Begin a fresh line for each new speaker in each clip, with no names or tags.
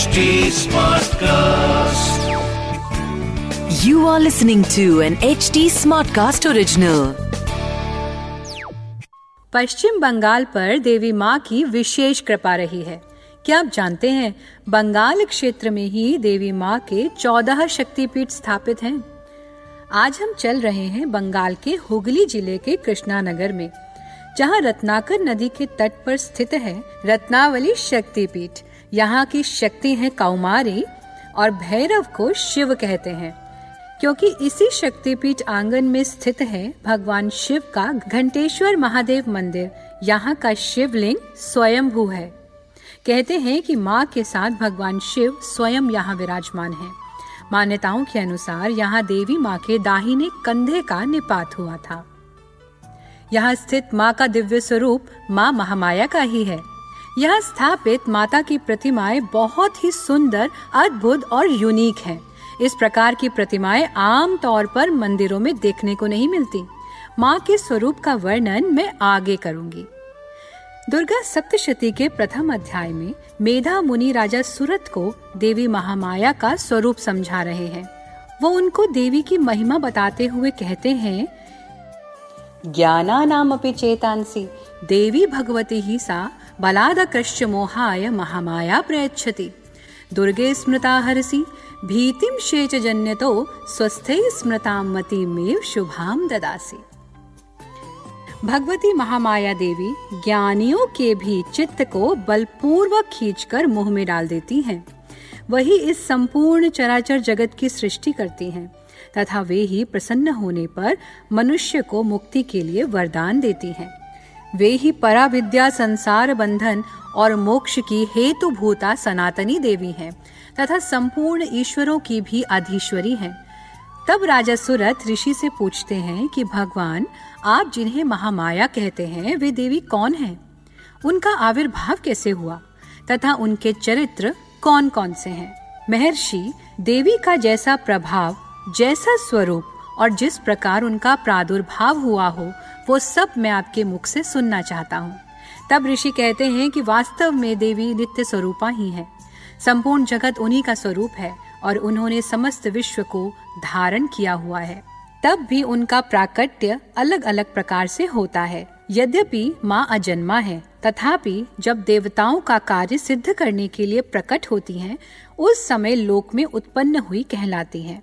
HD Smartcast.
You are listening to an HD Smartcast original.
पश्चिम बंगाल पर देवी माँ की विशेष कृपा रही है क्या आप जानते हैं बंगाल क्षेत्र में ही देवी माँ के चौदह शक्तिपीठ स्थापित हैं आज हम चल रहे हैं बंगाल के हुगली ज़िले के कृष्णानगर में जहाँ रत्नाकर नदी के तट पर स्थित है रत्नावली शक्तिपीठ यहाँ की शक्ति है कौमारी और भैरव को शिव कहते हैं। क्योंकि इसी शक्तिपीठ आँगन में स्थित है भगवान शिव का घंटेश्वर महादेव मंदिर। यहाँ का शिवलिंग स्वयंभू है। कहते हैं कि माँ के साथ भगवान शिव स्वयं यहाँ विराजमान है। मान्यताओं के अनुसार यहाँ देवी माँ के दाहिने कंधे का निपात हुआ था। यहाँ स्थित माँ का दिव्य स्वरूप माँ महामाया का ही है। यहाँ स्थापित माता की प्रतिमाएँ बहुत ही सुंदर, अद्भुत और यूनिक हैं। इस प्रकार की प्रतिमाएँ आम तौर पर मंदिरों में देखने को नहीं मिलती। माँ के स्वरूप का वर्णन मैं आगे करूँगी। दुर्गा सप्तशती के प्रथम अध्याय में मेधा मुनि राजा सूरत को देवी महामाया का स्वरूप समझा रहे हैं। वो उनको देवी की महिमा बताते हुए कहते हैं ज्ञाना नाम अपि चेतांसी, देवी भगवती ही सा बलादकृश्च मोहाय महामाया प्रयच्छति। दुर्गे स्मृता हरसी भीतिम शेच जन्यतो, स्वस्थे स्मृता मतिमेव शुभाम ददासी। भगवती महामाया देवी, ज्ञानियों के भी चित्त को बलपूर्वक खींचकर मुँह में डाल देती हैं। वही इस संपूर्ण चराचर जगत की सृष्टि करती हैं, तथा वे ही प्रसन्न होने पर मनुष्य को मुक्ति के लिए वरदान देती हैं। वे ही पराविद्या संसार बंधन और मोक्ष की हेतु भूता सनातनी देवी हैं, तथा संपूर्ण ईश्वरों की भी अधीश्वरी हैं तब राजा सूरत ऋषि से पूछते हैं कि, भगवान, आप जिन्हें महामाया कहते हैं, वे देवी कौन हैं? उनका आविर्भाव कैसे हुआ तथा उनके चरित्र कौन कौन से हैं? महर्षि, देवी का जैसा प्रभाव, जैसा स्वरूप और जिस प्रकार उनका प्रादुर्भाव हुआ हो वो सब मैं आपके मुख से सुनना चाहता हूँ। तब ऋषि कहते हैं कि वास्तव में देवी नित्य स्वरूपा ही है। संपूर्ण जगत उन्हीं का स्वरूप है और उन्होंने समस्त विश्व को धारण किया हुआ है। तब भी उनका प्राकट्य अलग अलग प्रकार से होता है। यद्यपि माँ अजन्मा है तथापि जब देवताओं का कार्य सिद्ध करने के लिए प्रकट होती हैं, उस समय लोक में उत्पन्न हुई कहलाती हैं।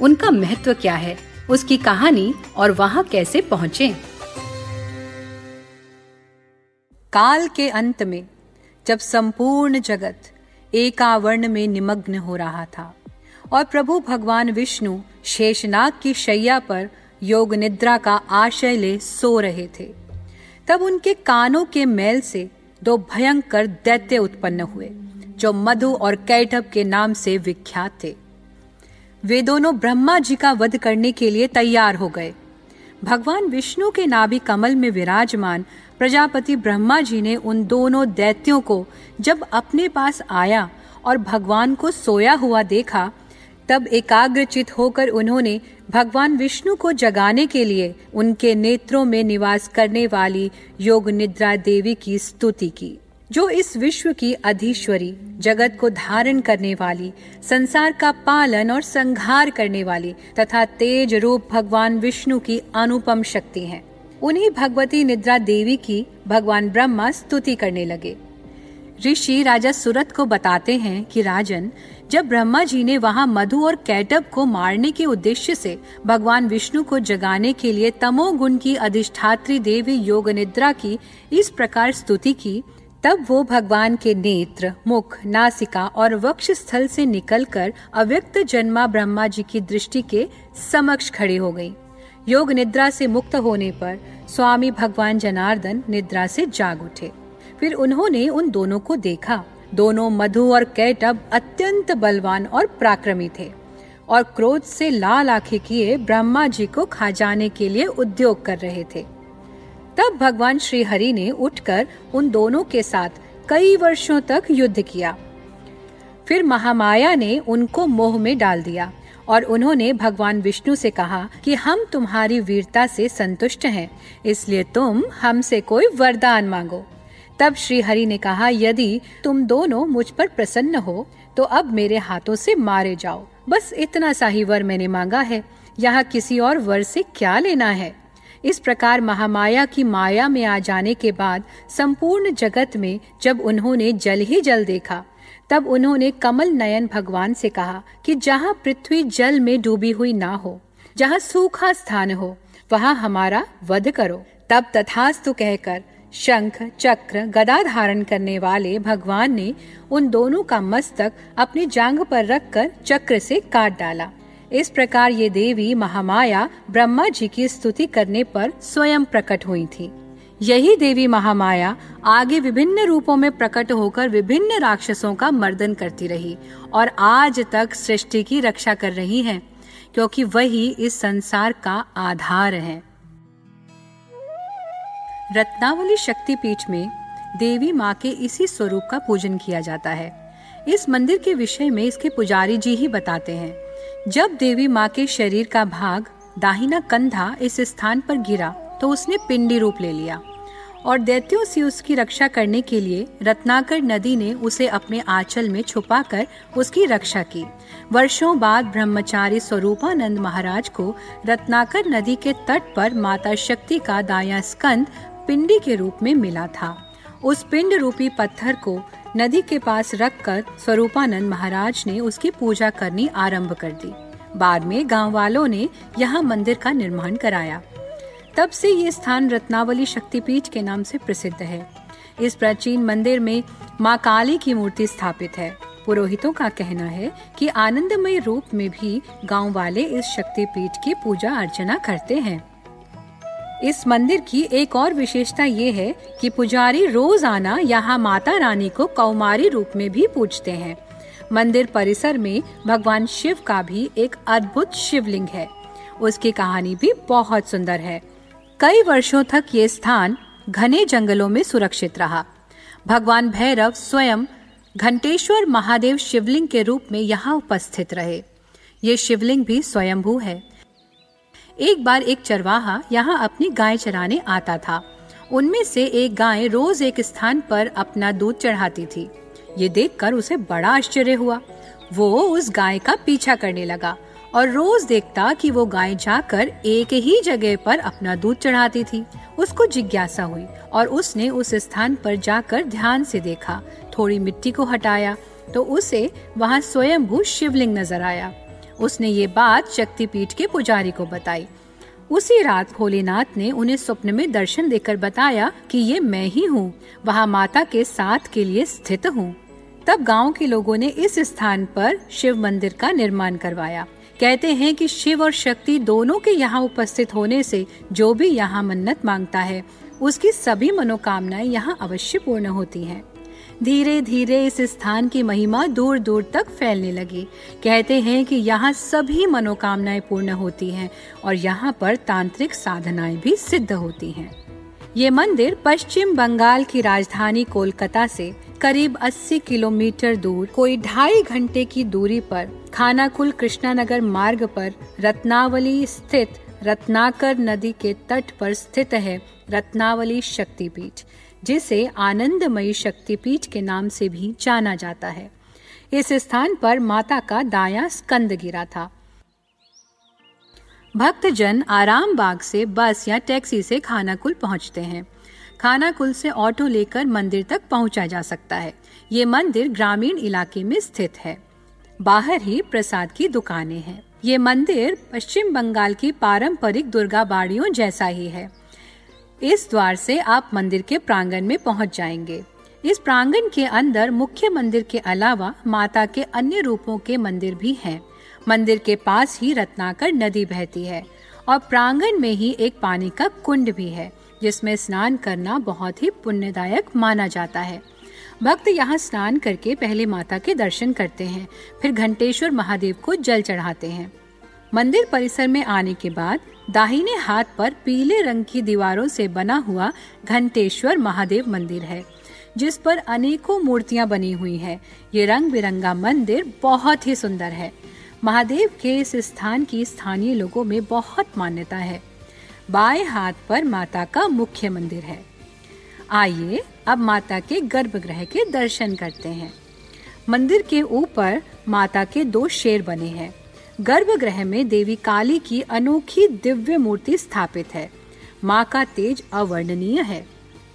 उनका महत्व क्या है, उसकी कहानी और वहाँ कैसे पहुँचे? काल के अंत में, जब संपूर्ण जगत एकावर्ण में निमग्न हो रहा था और प्रभु भगवान विष्णु शेषनाग की शैया पर योग निद्रा का आशय ले सो रहे थे, तब उनके कानों के मैल से दो भयंकर दैत्य उत्पन्न हुए, जो मधु और कैटभ के नाम से विख्यात थे। वे दोनों ब्रह्मा जी का वध करने के लिए तैयार हो गए। भगवान विष्णु के नाभि कमल में विराजमान प्रजापति ब्रह्मा जी ने उन दोनों दैत्यों को जब अपने पास आया और भगवान को सोया हुआ देखा, तब एकाग्रचित होकर उन्होंने भगवान विष्णु को जगाने के लिए उनके नेत्रों में निवास करने वाली योग निद्रा देवी की स्तुति की। जो इस विश्व की अधीश्वरी, जगत को धारण करने वाली, संसार का पालन और संहार करने वाली तथा तेज रूप भगवान विष्णु की अनुपम शक्ति है। उन्हीं भगवती निद्रा देवी की भगवान ब्रह्मा स्तुति करने लगे। ऋषि राजा सूरत को बताते हैं कि राजन, जब ब्रह्मा जी ने वहाँ मधु और कैटब को मारने के उद्देश्य से भगवान विष्णु को जगाने के लिए तमोगुण की अधिष्ठात्री देवी योग निद्रा की इस प्रकार स्तुति की तब वो भगवान के नेत्र, मुख, नासिका और वक्ष स्थल से निकलकर अव्यक्त जन्मा ब्रह्मा जी की दृष्टि के समक्ष खड़ी हो गई। योग निद्रा से मुक्त होने पर स्वामी भगवान जनार्दन निद्रा से जाग उठे। फिर उन्होंने उन दोनों को देखा। दोनों मधु और कैटब अत्यंत बलवान और पराक्रमी थे और क्रोध से लाल आँखें किए ब्रह्मा जी को खा जाने के लिए उद्योग कर रहे थे। तब भगवान श्री हरि ने उठकर उन दोनों के साथ कई वर्षों तक युद्ध किया। फिर महामाया ने उनको मोह में डाल दिया और उन्होंने भगवान विष्णु से कहा कि हम तुम्हारी वीरता से संतुष्ट हैं, इसलिए तुम हमसे कोई वरदान मांगो। तब श्री हरि ने कहा, यदि तुम दोनों मुझ पर प्रसन्न हो तो अब मेरे हाथों से मारे जाओ। बस इतना सा ही वर मैंने मांगा है। यहाँ किसी और वर से क्या लेना है? इस प्रकार महामाया की माया में आ जाने के बाद संपूर्ण जगत में जब उन्होंने जल ही जल देखा, तब उन्होंने कमल नयन भगवान से कहा कि जहाँ पृथ्वी जल में डूबी हुई ना हो, जहाँ सूखा स्थान हो, वहाँ हमारा वध करो। तब तथास्तु कहकर शंख, चक्र, गदा धारण करने वाले भगवान ने उन दोनों का मस्तक अपनी जांग पर रखकर चक्र से काट डाला। इस प्रकार ये देवी महामाया ब्रह्मा जी की स्तुति करने पर स्वयं प्रकट हुई थी। यही देवी महामाया आगे विभिन्न रूपों में प्रकट होकर विभिन्न राक्षसों का मर्दन करती रही और आज तक सृष्टि की रक्षा कर रही है, क्योंकि वही इस संसार का आधार है। रत्नावली शक्तिपीठ में देवी माँ के इसी स्वरूप का पूजन किया जाता है। इस मंदिर के विषय में इसके पुजारी जी ही बताते हैं। जब देवी माँ के शरीर का भाग, दाहिना कंधा इस स्थान पर गिरा तो उसने पिंडी रूप ले लिया। और दैत्यों से उसकी रक्षा करने के लिए रत्नाकर नदी ने उसे अपने आंचल में छुपाकर उसकी रक्षा की। वर्षों बाद ब्रह्मचारी स्वरूपानंद महाराज को रत्नाकर नदी के तट पर माता शक्ति का दाया स्कंद पिंडी के रूप में मिला था। उस पिंड रूपी पत्थर को नदी के पास रखकर स्वरूपानंद महाराज ने उसकी पूजा करनी आरंभ कर दी। बाद में गाँव वालों ने यहाँ मंदिर का निर्माण कराया। तब से ये स्थान रत्नावली शक्तिपीठ के नाम से प्रसिद्ध है। इस प्राचीन मंदिर में माँ काली की मूर्ति स्थापित है। पुरोहितों का कहना है कि आनंदमय रूप में भी गाँव वाले इस शक्तिपीठ की पूजा अर्चना करते हैं। इस मंदिर की एक और विशेषता ये है कि पुजारी रोज आना यहाँ माता रानी को कौमारी रूप में भी पूजते हैं। मंदिर परिसर में भगवान शिव का भी एक अद्भुत शिवलिंग है। उसकी कहानी भी बहुत सुंदर है। कई वर्षों तक ये स्थान घने जंगलों में सुरक्षित रहा। भगवान भैरव स्वयं घंटेश्वर महादेव शिवलिंग के रूप में यहाँ उपस्थित रहे। ये शिवलिंग भी स्वयंभू है। एक बार एक चरवाहा यहाँ अपनी गाय चराने आता था। उनमें से एक गाय रोज एक स्थान पर अपना दूध चढ़ाती थी। ये देखकर उसे बड़ा आश्चर्य हुआ। वो उस गाय का पीछा करने लगा और रोज देखता कि वो गाय जाकर एक ही जगह पर अपना दूध चढ़ाती थी। उसको जिज्ञासा हुई और उसने उस स्थान पर जाकर ध्यान से देखा। थोड़ी मिट्टी को हटाया तो उसे वहाँ स्वयंभू शिवलिंग नज़र आया। उसने ये बात शक्तिपीठ के पुजारी को बताई। उसी रात भोलेनाथ ने उन्हें स्वप्न में दर्शन देकर बताया कि ये मैं ही हूँ, वहाँ माता के साथ के लिए स्थित हूँ। तब गाँव के लोगों ने इस स्थान पर शिव मंदिर का निर्माण करवाया। कहते हैं कि शिव और शक्ति दोनों के यहाँ उपस्थित होने से जो भी यहाँ मन्नत माँगता है, उसकी सभी मनोकामनाएँ यहाँ अवश्य पूर्ण होती हैं। धीरे धीरे इस स्थान की महिमा दूर दूर तक फैलने लगी। कहते हैं कि यहाँ सभी मनोकामनाएँ पूर्ण होती हैं और यहाँ पर तांत्रिक साधनाएँ भी सिद्ध होती हैं। ये मंदिर पश्चिम बंगाल की राजधानी कोलकाता से करीब 80 किलोमीटर दूर, कोई ढाई घंटे की दूरी पर खानाकुल कृष्णानगर मार्ग पर रत्नावली स्थित रत्नाकर नदी के तट पर स्थित है रत्नावली शक्तिपीठ, जिसे आनंदमयी शक्तिपीठ के नाम से भी जाना जाता है। इस स्थान पर माता का दाया स्कंद गिरा था। भक्तजन आराम बाग से बस या टैक्सी से खानाकुल पहुँचते हैं। खानाकुल से ऑटो लेकर मंदिर तक पहुँचा जा सकता है। ये मंदिर ग्रामीण इलाके में स्थित है। बाहर ही प्रसाद की दुकानें हैं। ये मंदिर पश्चिम बंगाल की पारंपरिक दुर्गा बाड़ियों जैसा ही है। इस द्वार से आप मंदिर के प्रांगण में पहुँच जाएँगे। इस प्रांगण के अंदर मुख्य मंदिर के अलावा माता के अन्य रूपों के मंदिर भी हैं। मंदिर के पास ही रत्नाकर नदी बहती है और प्रांगण में ही एक पानी का कुंड भी है, जिसमें स्नान करना बहुत ही पुण्यदायक माना जाता है। भक्त यहाँ स्नान करके पहले माता के दर्शन करते हैं, फिर घंटेश्वर महादेव को जल चढ़ाते हैं। मंदिर परिसर में आने के बाद दाहिने हाथ पर पीले रंग की दीवारों से बना हुआ घंटेश्वर महादेव मंदिर है, जिस पर अनेकों मूर्तियाँ बनी हुई हैं। ये रंग बिरंगा मंदिर बहुत ही सुंदर है। महादेव के इस स्थान की स्थानीय लोगों में बहुत मान्यता है। बाएँ हाथ पर माता का मुख्य मंदिर है। आइए अब माता के गर्भगृह के दर्शन करते हैं। मंदिर के ऊपर माता के दो शेर बने हैं। गर्भगृह में देवी काली की अनोखी दिव्य मूर्ति स्थापित है। माँ का तेज अवर्णनीय है।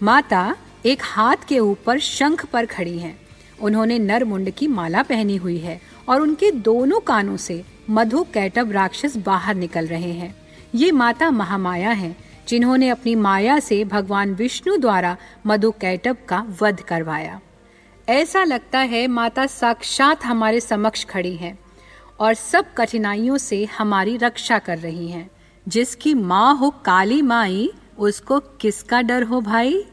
माता एक हाथ के ऊपर शंख पर खड़ी हैं। उन्होंने नर मुंड की माला पहनी हुई है और उनके दोनों कानों से मधु कैटब राक्षस बाहर निकल रहे हैं। ये माता महामाया हैं जिन्होंने अपनी माया से भगवान विष्णु द्वारा मधु कैटब का वध करवाया। ऐसा लगता है माता साक्षात हमारे समक्ष खड़ी हैं और सब कठिनाइयों से हमारी रक्षा कर रही हैं। जिसकी माँ हो काली माई, उसको किसका डर हो भाई?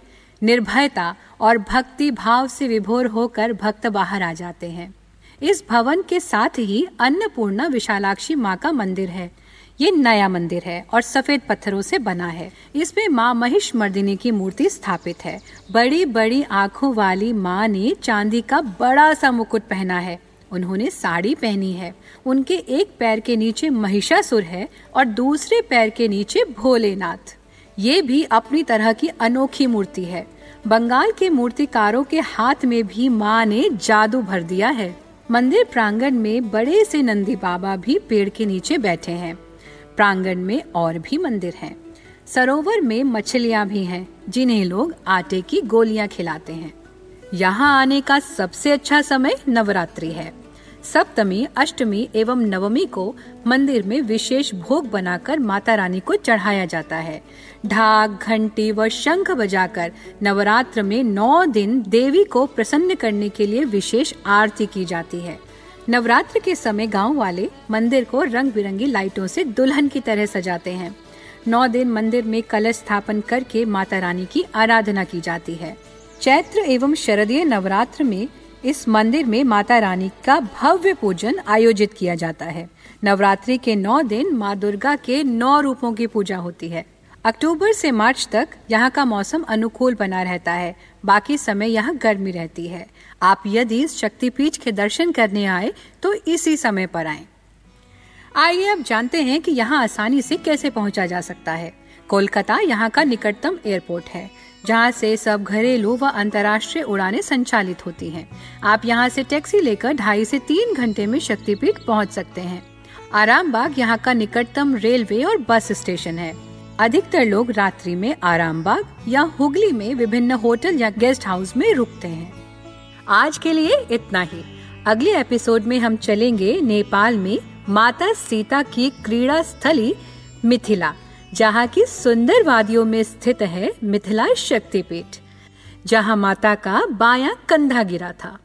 निर्भयता और भक्ति भाव से विभोर होकर भक्त बाहर आ जाते हैं। इस भवन के साथ ही अन्नपूर्णा विशालाक्षी माँ का मंदिर है। ये नया मंदिर है और सफ़ेद पत्थरों से बना है। इसमें माँ महिष मर्दिनी की मूर्ति स्थापित है। बड़ी बड़ी आँखों वाली माँ ने चांदी का बड़ा सा मुकुट पहना है। उन्होंने साड़ी पहनी है। उनके एक पैर के नीचे महिषासुर है और दूसरे पैर के नीचे भोलेनाथ। ये भी अपनी तरह की अनोखी मूर्ति है। बंगाल के मूर्तिकारों के हाथ में भी माँ ने जादू भर दिया है। मंदिर प्रांगण में बड़े से नंदी बाबा भी पेड़ के नीचे बैठे हैं। प्रांगण में और भी मंदिर हैं। सरोवर में मछलियाँ भी हैं, जिन्हें लोग आटे की गोलियाँ खिलाते हैं। यहाँ आने का सबसे अच्छा समय नवरात्रि है। सप्तमी, अष्टमी एवं नवमी को मंदिर में विशेष भोग बनाकर माता रानी को चढ़ाया जाता है। ढाक, घंटी व शंख बजाकर नवरात्र में नौ दिन देवी को प्रसन्न करने के लिए विशेष आरती की जाती है। नवरात्र के समय गाँव वाले मंदिर को रंग बिरंगी लाइटों से दुल्हन की तरह सजाते हैं। नौ दिन मंदिर में कलश स्थापन करके माता रानी की आराधना की जाती है। चैत्र एवं शरदीय नवरात्र में इस मंदिर में माता रानी का भव्य पूजन आयोजित किया जाता है। नवरात्रि के नौ दिन माँ दुर्गा के नौ रूपों की पूजा होती है। अक्टूबर से मार्च तक यहाँ का मौसम अनुकूल बना रहता है। बाकी समय यहाँ गर्मी रहती है। आप यदि शक्तिपीठ के दर्शन करने आए तो इसी समय पर आए। आइए अब जानते हैं कि यहाँ आसानी से कैसे पहुँचा जा सकता है। कोलकाता यहाँ का निकटतम एयरपोर्ट है, जहाँ से सब घरेलू व अंतर्राष्ट्रीय उड़ानें संचालित होती हैं। आप यहाँ से टैक्सी लेकर ढाई से तीन घंटे में शक्तिपीठ पहुँच सकते हैं। आराम बाग यहाँ का निकटतम रेलवे और बस स्टेशन है। अधिकतर लोग रात्रि में आराम बाग या हुगली में विभिन्न होटल या गेस्ट हाउस में रुकते हैं। आज के लिए इतना ही। अगले एपिसोड में हम चलेंगे नेपाल में माता सीता की क्रीड़ा स्थली मिथिला, जहाँ की सुंदर वादियों में स्थित है मिथिला शक्तिपीठ, जहाँ माता का बाया कंधा गिरा था।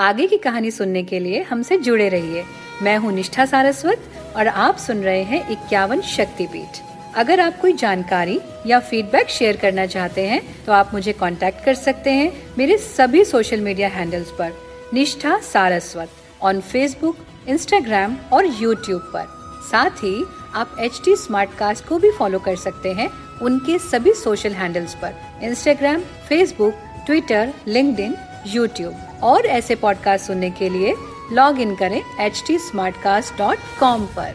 आगे की कहानी सुनने के लिए हमसे जुड़े रहिए। मैं हूँ निष्ठा सारस्वत और आप सुन रहे हैं इक्यावन शक्तिपीठ। अगर आप कोई जानकारी या फीडबैक शेयर करना चाहते हैं तो आप मुझे कांटेक्ट कर सकते हैं मेरे सभी सोशल मीडिया हैंडल्स पर। Nishtha Saraswat on Facebook Instagram और यूट्यूब पर। साथ ही आप एच टी को भी फॉलो कर सकते हैं उनके सभी सोशल हैंडल्स पर। Instagram Facebook Twitter link YouTube और ऐसे पॉडकास्ट सुनने के लिए लॉग इन करें एच टी पर।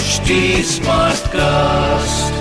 HD Smartcast.